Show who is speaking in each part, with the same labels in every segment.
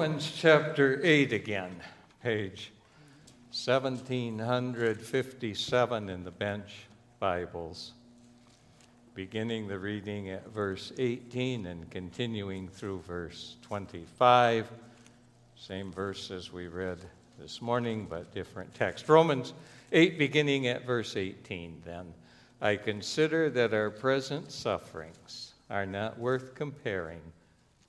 Speaker 1: Romans chapter 8 again, page 1757 in the bench Bibles, beginning the reading at verse 18 and continuing through verse 25. Same verse as we read this morning, but different text. Romans 8, beginning at verse 18, then. I consider that our present sufferings are not worth comparing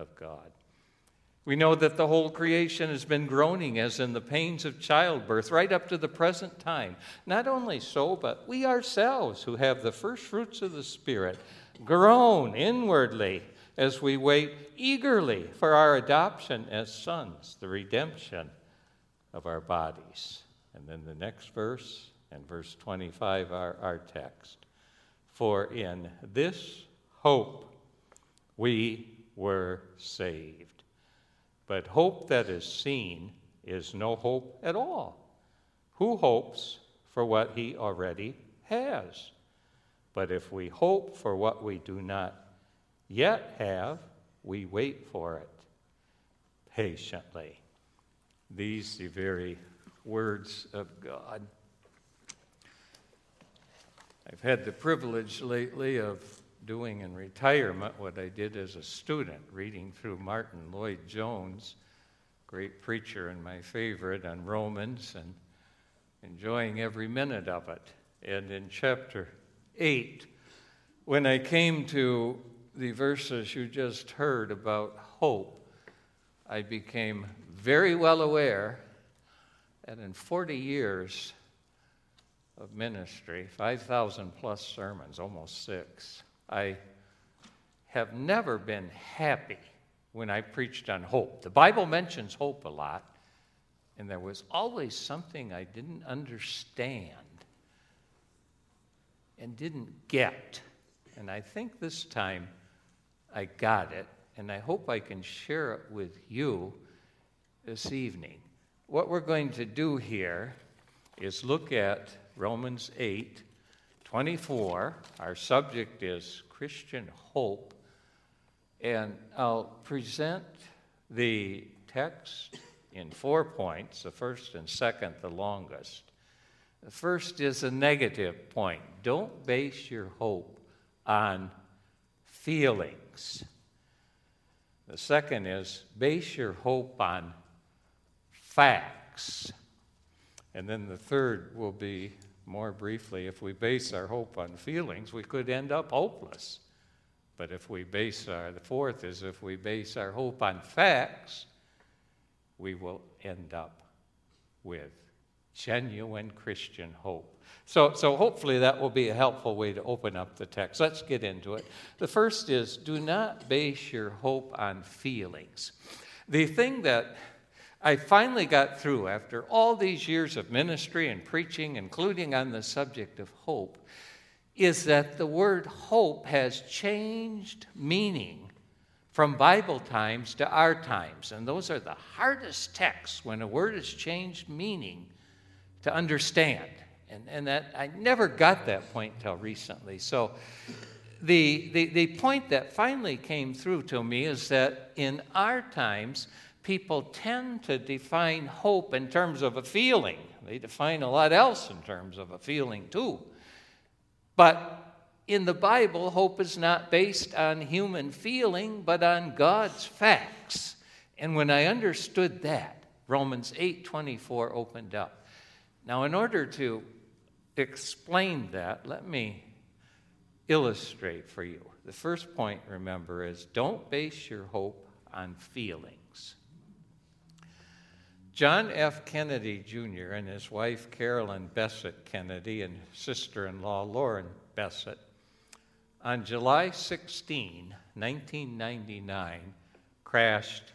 Speaker 1: of God. We know that the whole creation has been groaning as in the pains of childbirth right up to the present time. Not only so, but we ourselves, who have the first fruits of the Spirit, groan inwardly as we wait eagerly for our adoption as sons, the redemption of our bodies. And then the next verse, and verse 25, are our text. For in this hope we were saved. But hope that is seen is no hope at all. Who hopes for what he already has? But if we hope for what we do not yet have, we wait for it patiently. These the very words of God. I've had the privilege lately of doing in retirement what I did as a student, reading through Martyn Lloyd-Jones, great preacher and my favorite on Romans, and enjoying every minute of it. And in chapter 8, when I came to the verses you just heard about hope, I became very well aware that in 40 years of ministry, 5,000 plus sermons, almost six, I have never been happy when I preached on hope. The Bible mentions hope a lot, and there was always something I didn't understand and didn't get. And I think this time I got it, and I hope I can share it with you this evening. What we're going to do here is look at Romans 8 24. Our subject is Christian hope. And I'll present the text in four points, the first and second, the longest. The first is a negative point. Don't base your hope on feelings. The second is base your hope on facts. And then the third will be more briefly, if we base our hope on feelings, we could end up hopeless. But if we base our, the fourth is if we base our hope on facts, we will end up with genuine Christian hope. So, so hopefully that will be a helpful way to open up the text. Let's get into it. The first is do not base your hope on feelings. The thing that I finally got through after all these years of ministry and preaching, including on the subject of hope, is that the word hope has changed meaning from Bible times to our times. And those are the hardest texts when a word has changed meaning to understand. And, and that I never got that point till recently. So the, the, the point that finally came through to me is that in our times, people tend to define hope in terms of a feeling. They define a lot else in terms of a feeling, too. But in the Bible, hope is not based on human feeling, but on God's facts. And when I understood that, Romans 8:24 opened up. Now, in order to explain that, let me illustrate for you. The first point, remember, is don't base your hope on feelings. John F. Kennedy Jr. and his wife Carolyn Bessette Kennedy and sister in law Lauren Bessette, on July 16, 1999, crashed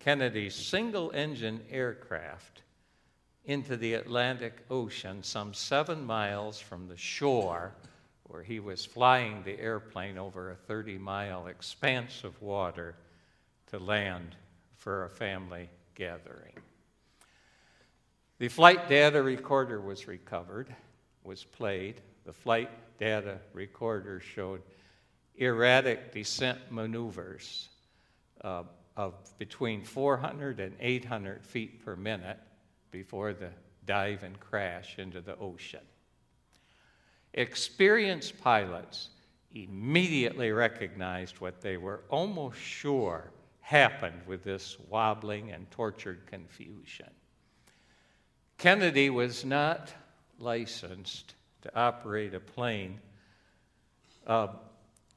Speaker 1: Kennedy's single engine aircraft into the Atlantic Ocean, some seven miles from the shore where he was flying the airplane over a 30 mile expanse of water to land for a family gathering. The flight data recorder was recovered, was played. The flight data recorder showed erratic descent maneuvers uh, of between 400 and 800 feet per minute before the dive and crash into the ocean. Experienced pilots immediately recognized what they were almost sure happened with this wobbling and tortured confusion. Kennedy was not licensed to operate a plane uh,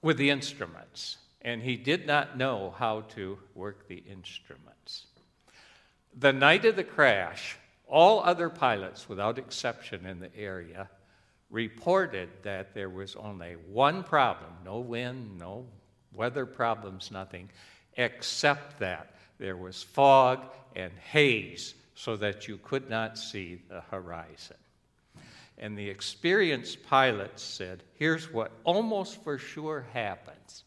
Speaker 1: with the instruments, and he did not know how to work the instruments. The night of the crash, all other pilots, without exception in the area, reported that there was only one problem no wind, no weather problems, nothing, except that there was fog and haze so that you could not see the horizon. And the experienced pilots said, here's what almost for sure happens.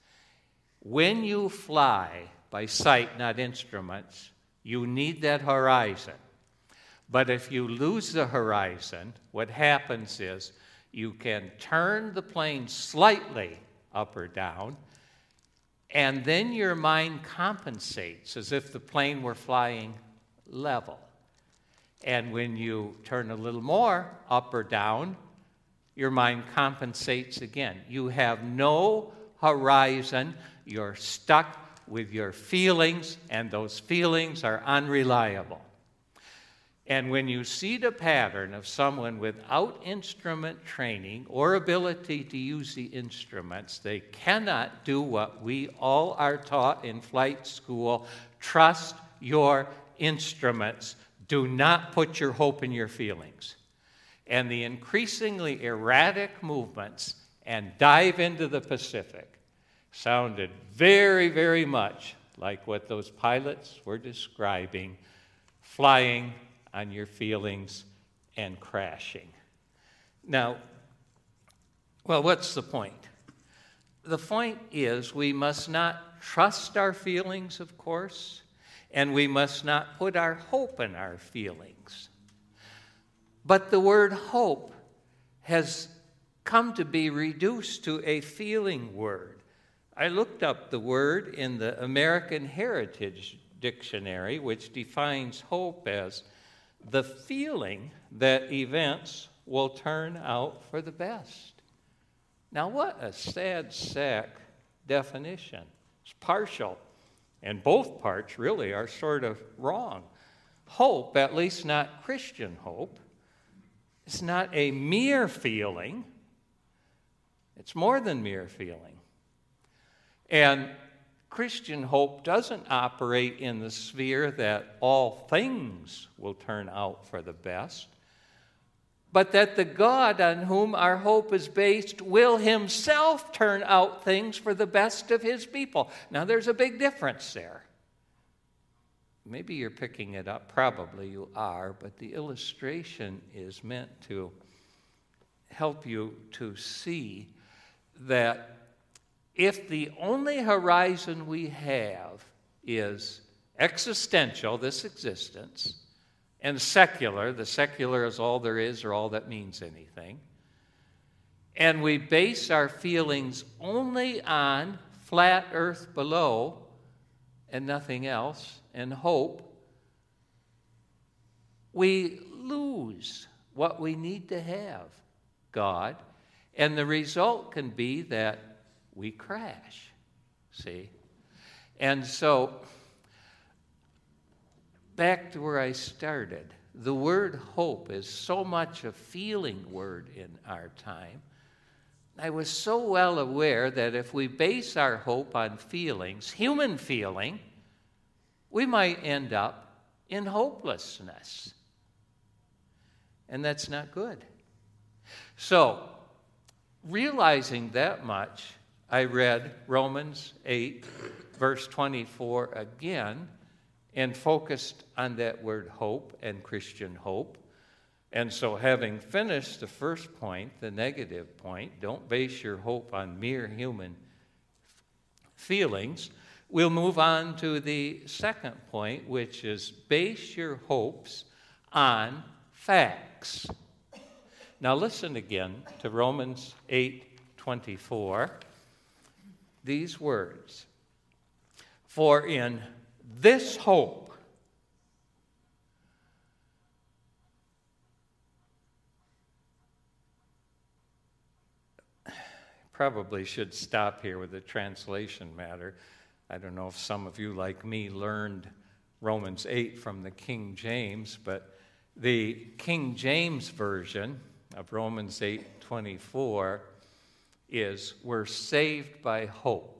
Speaker 1: When you fly by sight, not instruments, you need that horizon. But if you lose the horizon, what happens is you can turn the plane slightly up or down, and then your mind compensates as if the plane were flying level. And when you turn a little more up or down, your mind compensates again. You have no horizon. You're stuck with your feelings, and those feelings are unreliable. And when you see the pattern of someone without instrument training or ability to use the instruments, they cannot do what we all are taught in flight school trust your instruments. Do not put your hope in your feelings. And the increasingly erratic movements and dive into the Pacific sounded very, very much like what those pilots were describing flying on your feelings and crashing. Now, well, what's the point? The point is we must not trust our feelings, of course, and we must not put our hope in our feelings. But the word hope has come to be reduced to a feeling word. I looked up the word in the American Heritage Dictionary, which defines hope as the feeling that events will turn out for the best. Now, what a sad sack definition. It's partial, and both parts really are sort of wrong. Hope, at least not Christian hope, is not a mere feeling, it's more than mere feeling. And Christian hope doesn't operate in the sphere that all things will turn out for the best, but that the God on whom our hope is based will himself turn out things for the best of his people. Now, there's a big difference there. Maybe you're picking it up, probably you are, but the illustration is meant to help you to see that if the only horizon we have is existential, this existence, and secular, the secular is all there is or all that means anything, and we base our feelings only on flat earth below and nothing else, and hope, we lose what we need to have God. And the result can be that we crash. See? And so, back to where I started, the word hope is so much a feeling word in our time. I was so well aware that if we base our hope on feelings, human feeling, we might end up in hopelessness. And that's not good. So, realizing that much, I read Romans 8, verse 24 again, and focused on that word hope and Christian hope. And so, having finished the first point, the negative point, don't base your hope on mere human feelings, we'll move on to the second point, which is base your hopes on facts. Now listen again to Romans 8:24. These words. For in this hope probably should stop here with the translation matter. I don't know if some of you, like me, learned Romans 8 from the King James, but the King James version of Romans 8 24 is we're saved by hope.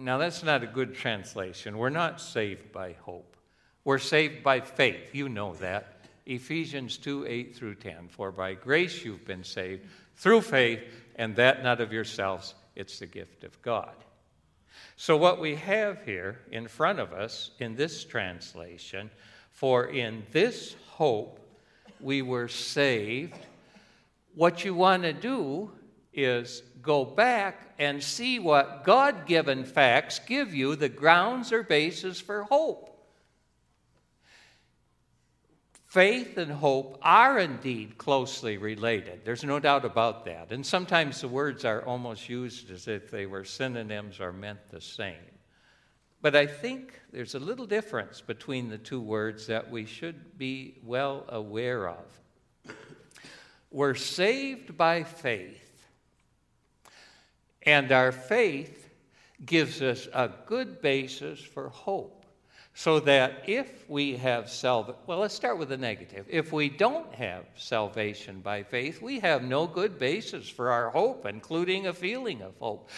Speaker 1: Now, that's not a good translation. We're not saved by hope. We're saved by faith. You know that. Ephesians 2 8 through 10. For by grace you've been saved through faith, and that not of yourselves, it's the gift of God. So, what we have here in front of us in this translation, for in this hope we were saved, what you want to do is go back and see what God given facts give you the grounds or basis for hope. Faith and hope are indeed closely related. There's no doubt about that. And sometimes the words are almost used as if they were synonyms or meant the same. But I think there's a little difference between the two words that we should be well aware of. We're saved by faith, and our faith gives us a good basis for hope. So that if we have salvation, well, let's start with the negative. If we don't have salvation by faith, we have no good basis for our hope, including a feeling of hope.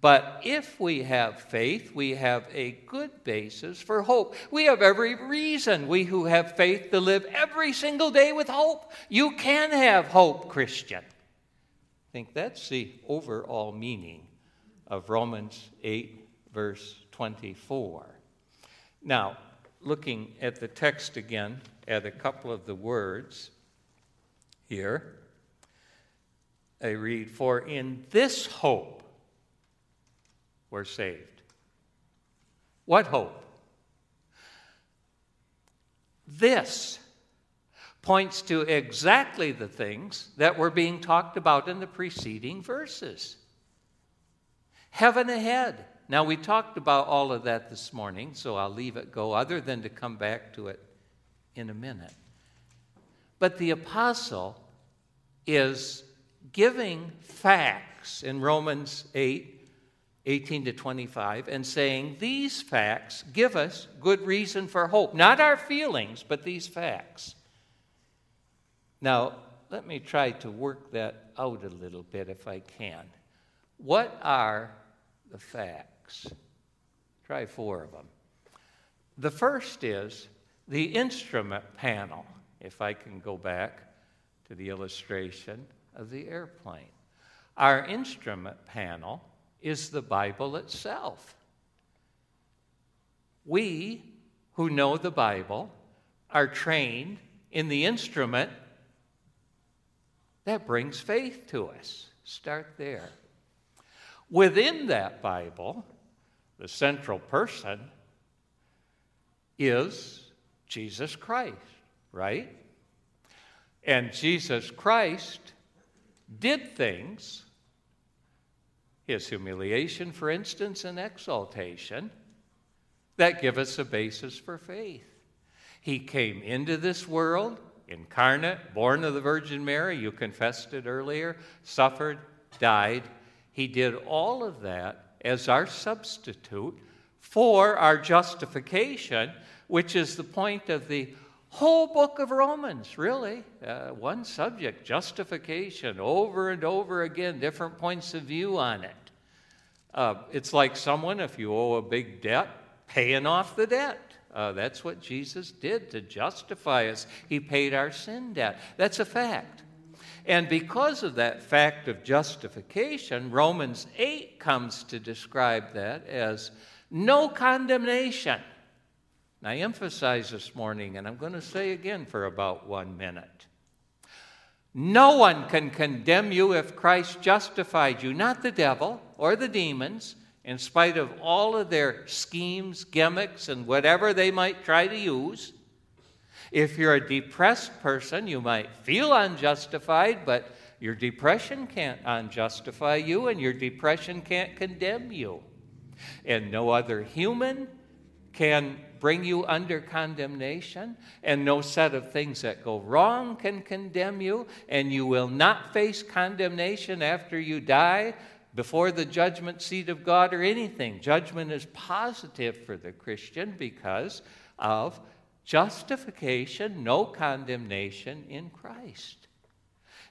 Speaker 1: But if we have faith, we have a good basis for hope. We have every reason, we who have faith, to live every single day with hope. You can have hope, Christian. I think that's the overall meaning of Romans 8, verse 24. Now, looking at the text again, at a couple of the words here, I read, For in this hope we're saved. What hope? This points to exactly the things that were being talked about in the preceding verses. Heaven ahead, now, we talked about all of that this morning, so I'll leave it go, other than to come back to it in a minute. But the apostle is giving facts in Romans 8 18 to 25 and saying these facts give us good reason for hope. Not our feelings, but these facts. Now, let me try to work that out a little bit if I can. What are the facts? Try four of them. The first is the instrument panel, if I can go back to the illustration of the airplane. Our instrument panel is the Bible itself. We who know the Bible are trained in the instrument that brings faith to us. Start there. Within that Bible, the central person is Jesus Christ, right? And Jesus Christ did things, his humiliation, for instance, and exaltation, that give us a basis for faith. He came into this world, incarnate, born of the Virgin Mary, you confessed it earlier, suffered, died. He did all of that as our substitute for our justification, which is the point of the whole book of Romans, really. Uh, one subject, justification, over and over again, different points of view on it. Uh, it's like someone, if you owe a big debt, paying off the debt. Uh, that's what Jesus did to justify us. He paid our sin debt. That's a fact. And because of that fact of justification, Romans 8 comes to describe that as no condemnation And I emphasize this morning, and I'm going to say again for about one minute. No one can condemn you if Christ justified you, not the devil or the demons, in spite of all of their schemes, gimmicks, and whatever they might try to use. If you're a depressed person, you might feel unjustified, but your depression can't unjustify you, and your depression can't condemn you. And no other human can bring you under condemnation, and no set of things that go wrong can condemn you, and you will not face condemnation after you die before the judgment seat of God or anything. Judgment is positive for the Christian because of justification, no condemnation in Christ.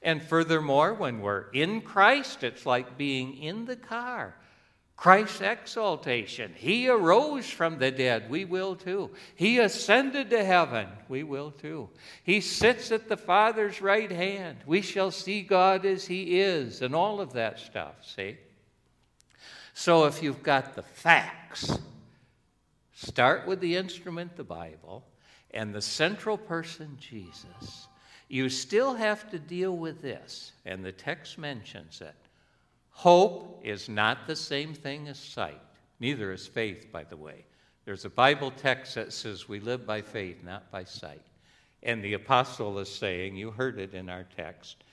Speaker 1: And furthermore, when we're in Christ, it's like being in the car. Christ's exaltation. He arose from the dead. We will too. He ascended to heaven. We will too. He sits at the Father's right hand. We shall see God as He is, and all of that stuff, see? So if you've got the facts, start with the instrument, the Bible, and the central person, Jesus. You still have to deal with this, and the text mentions it. Hope is not the same thing as sight. Neither is faith, by the way. There's a Bible text that says we live by faith, not by sight. And the apostle is saying, you heard it in our text,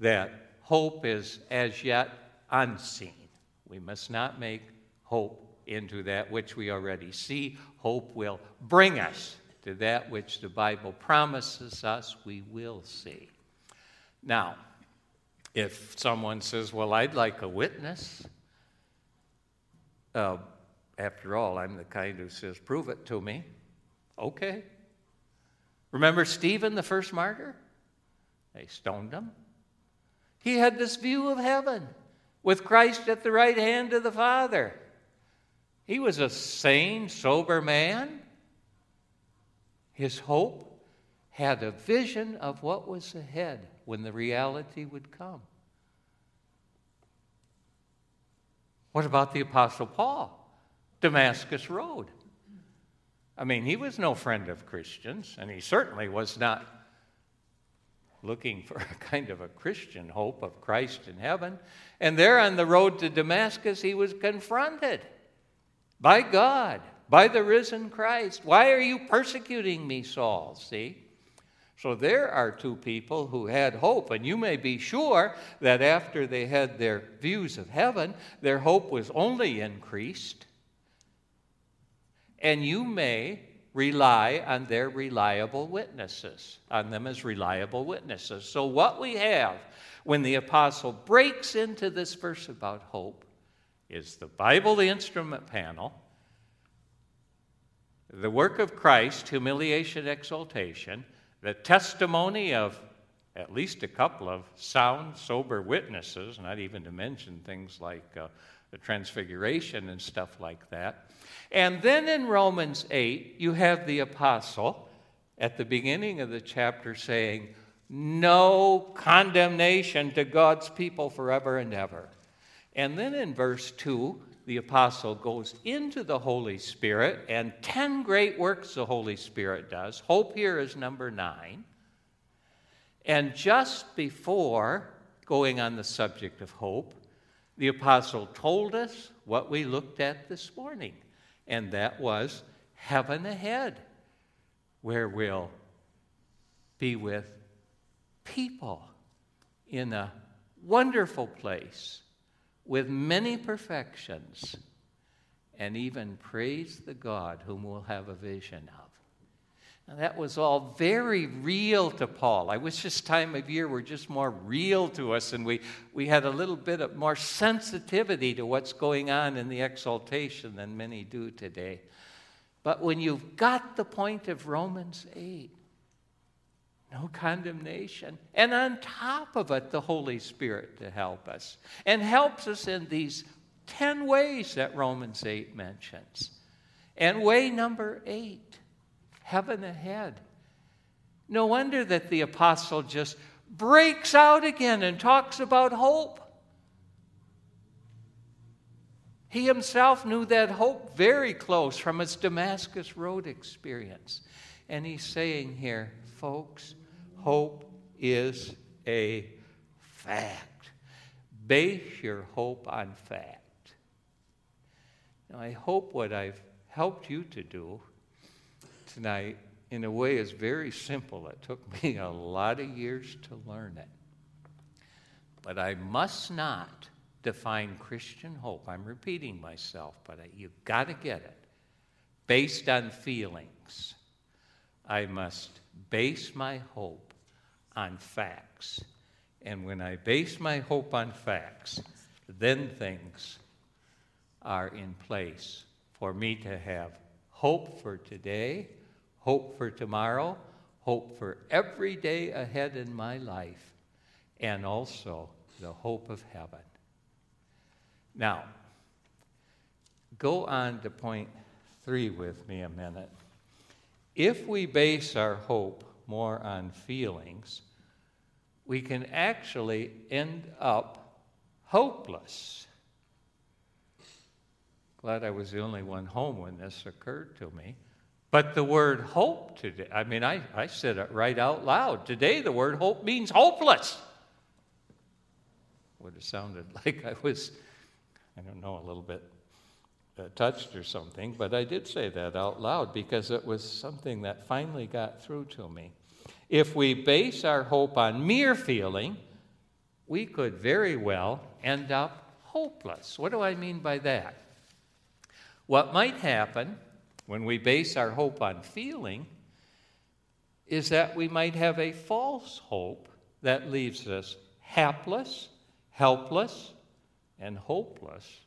Speaker 1: that hope is as yet unseen. We must not make hope into that which we already see. Hope will bring us to that which the Bible promises us we will see. Now, if someone says, Well, I'd like a witness, uh, after all, I'm the kind who says, Prove it to me. Okay. Remember Stephen, the first martyr? They stoned him. He had this view of heaven with Christ at the right hand of the Father. He was a sane, sober man. His hope had a vision of what was ahead when the reality would come. What about the Apostle Paul? Damascus Road. I mean, he was no friend of Christians, and he certainly was not looking for a kind of a Christian hope of Christ in heaven. And there on the road to Damascus, he was confronted by God, by the risen Christ. Why are you persecuting me, Saul? See? So there are two people who had hope, and you may be sure that after they had their views of heaven, their hope was only increased. And you may rely on their reliable witnesses, on them as reliable witnesses. So, what we have when the apostle breaks into this verse about hope is the Bible, the instrument panel, the work of Christ, humiliation, exaltation, the testimony of at least a couple of sound, sober witnesses, not even to mention things like uh, the transfiguration and stuff like that. And then in Romans 8, you have the apostle at the beginning of the chapter saying, No condemnation to God's people forever and ever. And then in verse 2, the apostle goes into the Holy Spirit, and 10 great works the Holy Spirit does. Hope here is number nine. And just before going on the subject of hope, the apostle told us what we looked at this morning, and that was heaven ahead, where we'll be with people in a wonderful place with many perfections, and even praise the God whom we'll have a vision of. Now, that was all very real to Paul. I wish this time of year were just more real to us and we, we had a little bit of more sensitivity to what's going on in the exaltation than many do today. But when you've got the point of Romans 8, no condemnation. And on top of it, the Holy Spirit to help us. And helps us in these 10 ways that Romans 8 mentions. And way number eight, heaven ahead. No wonder that the apostle just breaks out again and talks about hope. He himself knew that hope very close from his Damascus Road experience. And he's saying here, folks, hope is a fact. Base your hope on fact. Now, I hope what I've helped you to do tonight, in a way, is very simple. It took me a lot of years to learn it. But I must not define Christian hope. I'm repeating myself, but you've got to get it. Based on feelings. I must base my hope on facts. And when I base my hope on facts, then things are in place for me to have hope for today, hope for tomorrow, hope for every day ahead in my life, and also the hope of heaven. Now, go on to point three with me a minute. If we base our hope more on feelings, we can actually end up hopeless. Glad I was the only one home when this occurred to me. But the word hope today, I mean, I, I said it right out loud. Today, the word hope means hopeless. Would have sounded like I was I don't know, a little bit uh, touched or something, but I did say that out loud because it was something that finally got through to me. If we base our hope on mere feeling, we could very well end up hopeless. What do I mean by that? What might happen when we base our hope on feeling is that we might have a false hope that leaves us hapless, helpless, and hopeless,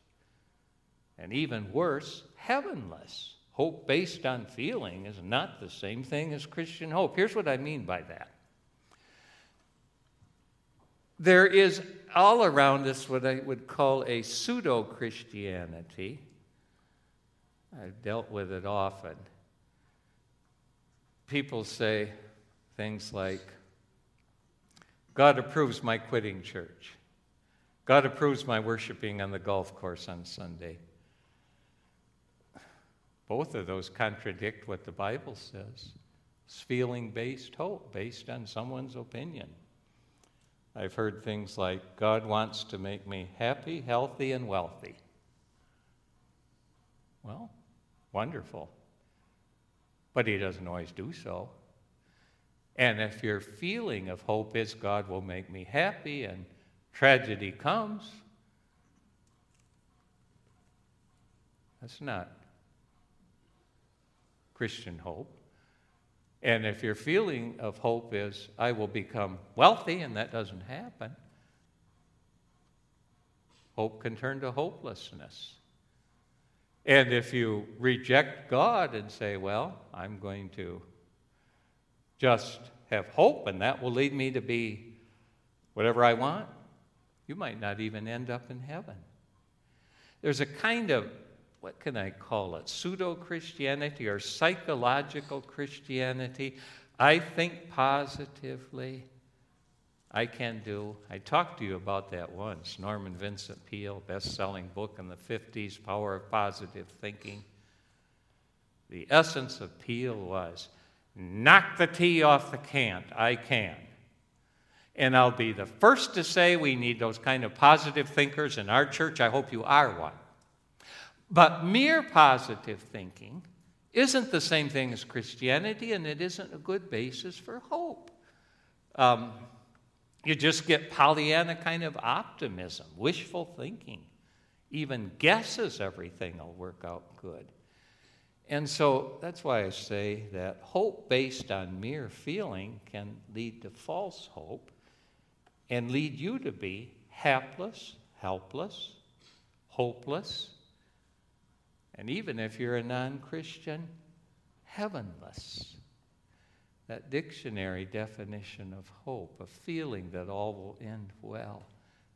Speaker 1: and even worse, heavenless. Hope based on feeling is not the same thing as Christian hope. Here's what I mean by that. There is all around us what I would call a pseudo Christianity. I've dealt with it often. People say things like, God approves my quitting church. God approves my worshiping on the golf course on Sunday. Both of those contradict what the Bible says. It's feeling based hope, based on someone's opinion. I've heard things like, God wants to make me happy, healthy, and wealthy. Well, wonderful. But He doesn't always do so. And if your feeling of hope is God will make me happy and tragedy comes, that's not Christian hope. And if your feeling of hope is, I will become wealthy, and that doesn't happen, hope can turn to hopelessness. And if you reject God and say, well, I'm going to just have hope, and that will lead me to be whatever I want, you might not even end up in heaven. There's a kind of, what can I call it, pseudo Christianity or psychological Christianity. I think positively. I can do. I talked to you about that once. Norman Vincent Peale, best selling book in the 50s, Power of Positive Thinking. The essence of Peale was knock the tea off the can't. I can. And I'll be the first to say we need those kind of positive thinkers in our church. I hope you are one. But mere positive thinking isn't the same thing as Christianity, and it isn't a good basis for hope. Um, you just get Pollyanna kind of optimism, wishful thinking, even guesses everything will work out good. And so that's why I say that hope based on mere feeling can lead to false hope and lead you to be hapless, helpless, hopeless, and even if you're a non Christian, heavenless. That dictionary definition of hope, a feeling that all will end well.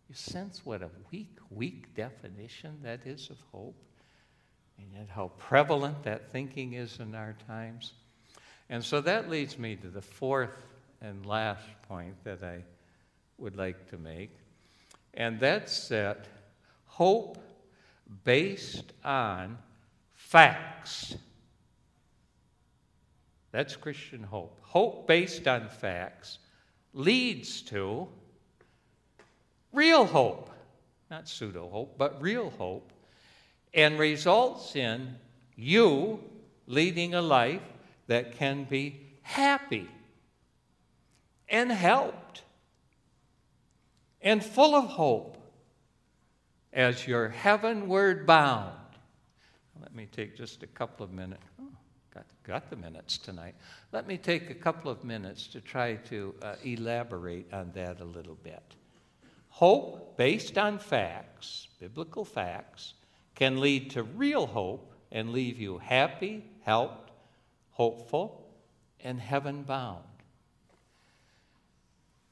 Speaker 1: You sense what a weak, weak definition that is of hope, and yet how prevalent that thinking is in our times. And so that leads me to the fourth and last point that I would like to make, and that's that hope based on facts. That's Christian hope. Hope based on facts leads to real hope, not pseudo hope, but real hope, and results in you leading a life that can be happy and helped and full of hope as you're heavenward bound. Let me take just a couple of minutes. Oh, got, got the minutes tonight. Let me take a couple of minutes to try to uh, elaborate on that a little bit. Hope based on facts, biblical facts, can lead to real hope and leave you happy, helped, hopeful, and heaven bound.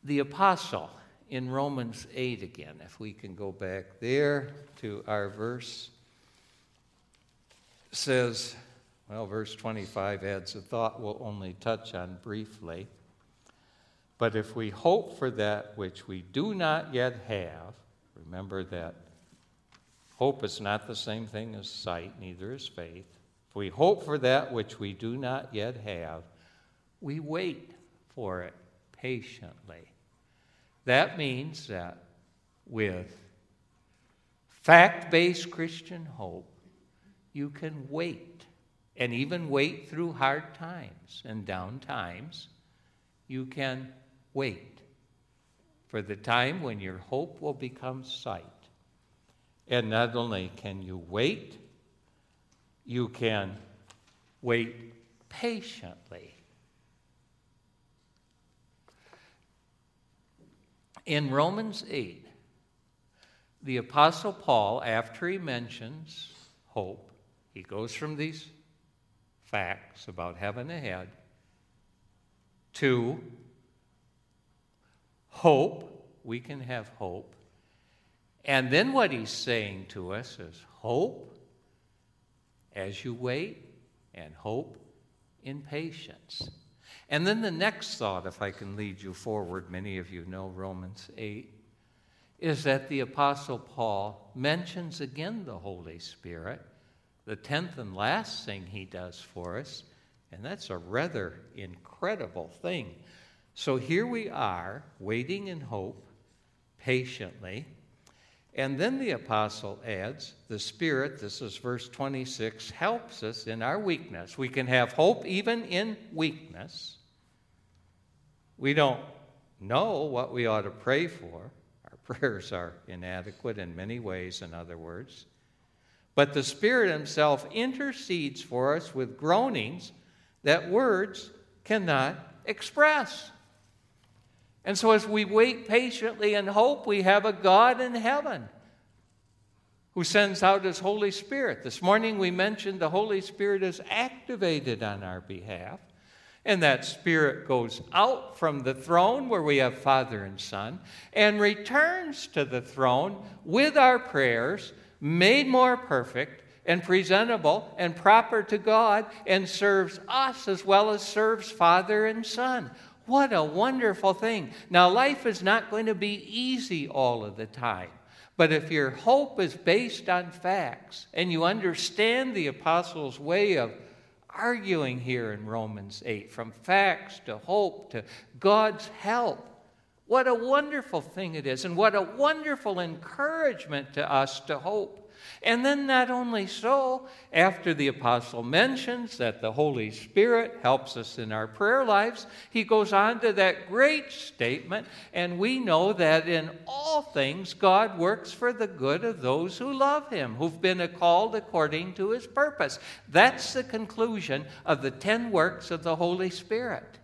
Speaker 1: The apostle in Romans 8 again, if we can go back there to our verse, says, well, verse 25 adds a thought we'll only touch on briefly. But if we hope for that which we do not yet have, remember that hope is not the same thing as sight, neither is faith. If we hope for that which we do not yet have, we wait for it patiently. That means that with fact based Christian hope, you can wait, and even wait through hard times and down times. You can wait for the time when your hope will become sight. And not only can you wait, you can wait patiently In Romans 8, the Apostle Paul, after he mentions hope, he goes from these facts about heaven ahead to hope. We can have hope. And then what he's saying to us is hope as you wait, and hope in patience. And then the next thought, if I can lead you forward, many of you know Romans 8, is that the Apostle Paul mentions again the Holy Spirit, the tenth and last thing he does for us, and that's a rather incredible thing. So here we are, waiting in hope, patiently. And then the apostle adds, the Spirit, this is verse 26, helps us in our weakness. We can have hope even in weakness. We don't know what we ought to pray for. Our prayers are inadequate in many ways, in other words. But the Spirit Himself intercedes for us with groanings that words cannot express. And so, as we wait patiently and hope, we have a God in heaven who sends out His Holy Spirit. This morning we mentioned the Holy Spirit is activated on our behalf. And that spirit goes out from the throne where we have Father and Son and returns to the throne with our prayers made more perfect and presentable and proper to God and serves us as well as serves Father and Son. What a wonderful thing. Now, life is not going to be easy all of the time. But if your hope is based on facts and you understand the apostles' way of arguing here in Romans 8 from facts to hope to God's help. What a wonderful thing it is, and what a wonderful encouragement to us to hope. And then, not only so, after the apostle mentions that the Holy Spirit helps us in our prayer lives, he goes on to that great statement, and we know that in all things God works for the good of those who love him, who've been called according to his purpose. That's the conclusion of the 10 works of the Holy Spirit.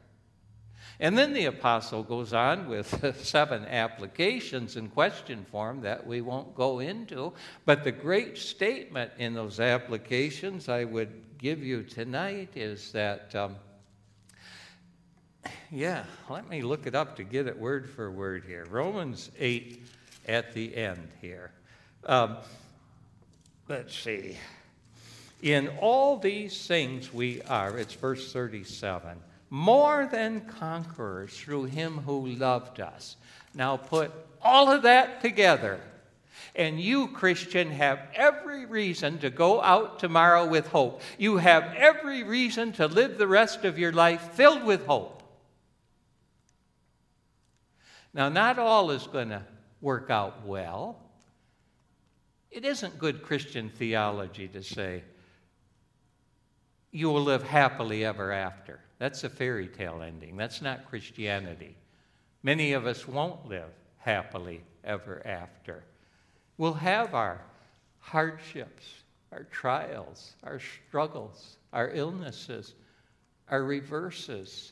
Speaker 1: And then the apostle goes on with seven applications in question form that we won't go into. But the great statement in those applications I would give you tonight is that, um, yeah, let me look it up to get it word for word here. Romans 8 at the end here. Um, let's see. In all these things we are, it's verse 37 more than conquerors through him who loved us. Now put all of that together. And you, Christian, have every reason to go out tomorrow with hope. You have every reason to live the rest of your life filled with hope. Now, not all is going to work out well. It isn't good Christian theology to say, you will live happily ever after. That's a fairy tale ending. That's not Christianity. Many of us won't live happily ever after. We'll have our hardships, our trials, our struggles, our illnesses, our reverses.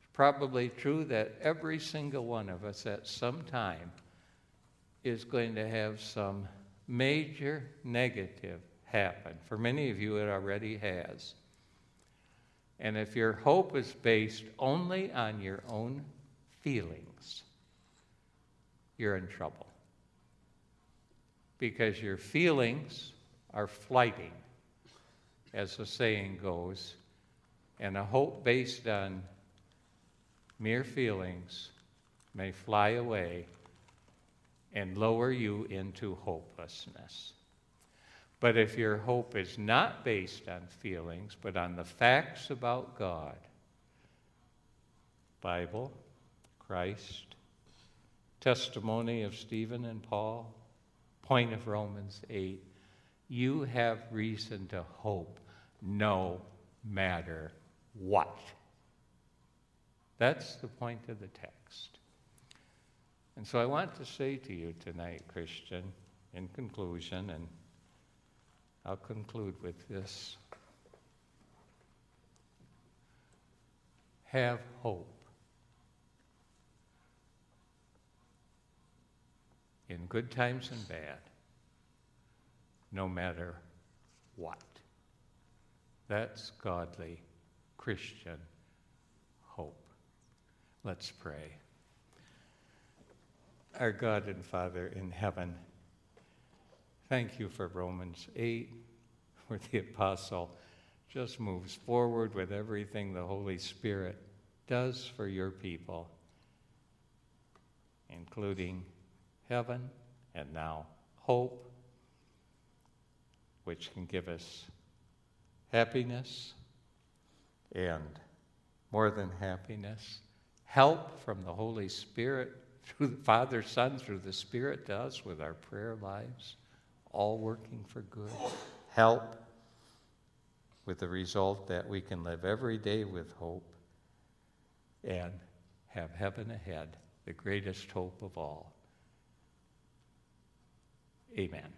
Speaker 1: It's probably true that every single one of us at some time is going to have some major negative happen. For many of you, it already has. And if your hope is based only on your own feelings, you're in trouble. Because your feelings are flighting, as the saying goes, and a hope based on mere feelings may fly away and lower you into hopelessness. But if your hope is not based on feelings, but on the facts about God, Bible, Christ, testimony of Stephen and Paul, point of Romans 8, you have reason to hope no matter what. That's the point of the text. And so I want to say to you tonight, Christian, in conclusion, and I'll conclude with this. Have hope. In good times and bad, no matter what. That's godly Christian hope. Let's pray. Our God and Father in heaven, Thank you for Romans 8, where the apostle just moves forward with everything the Holy Spirit does for your people, including heaven and now hope, which can give us happiness and more than happiness, help from the Holy Spirit through the Father, Son, through the Spirit to us with our prayer lives all working for good. Help with the result that we can live every day with hope and have heaven ahead, the greatest hope of all. Amen.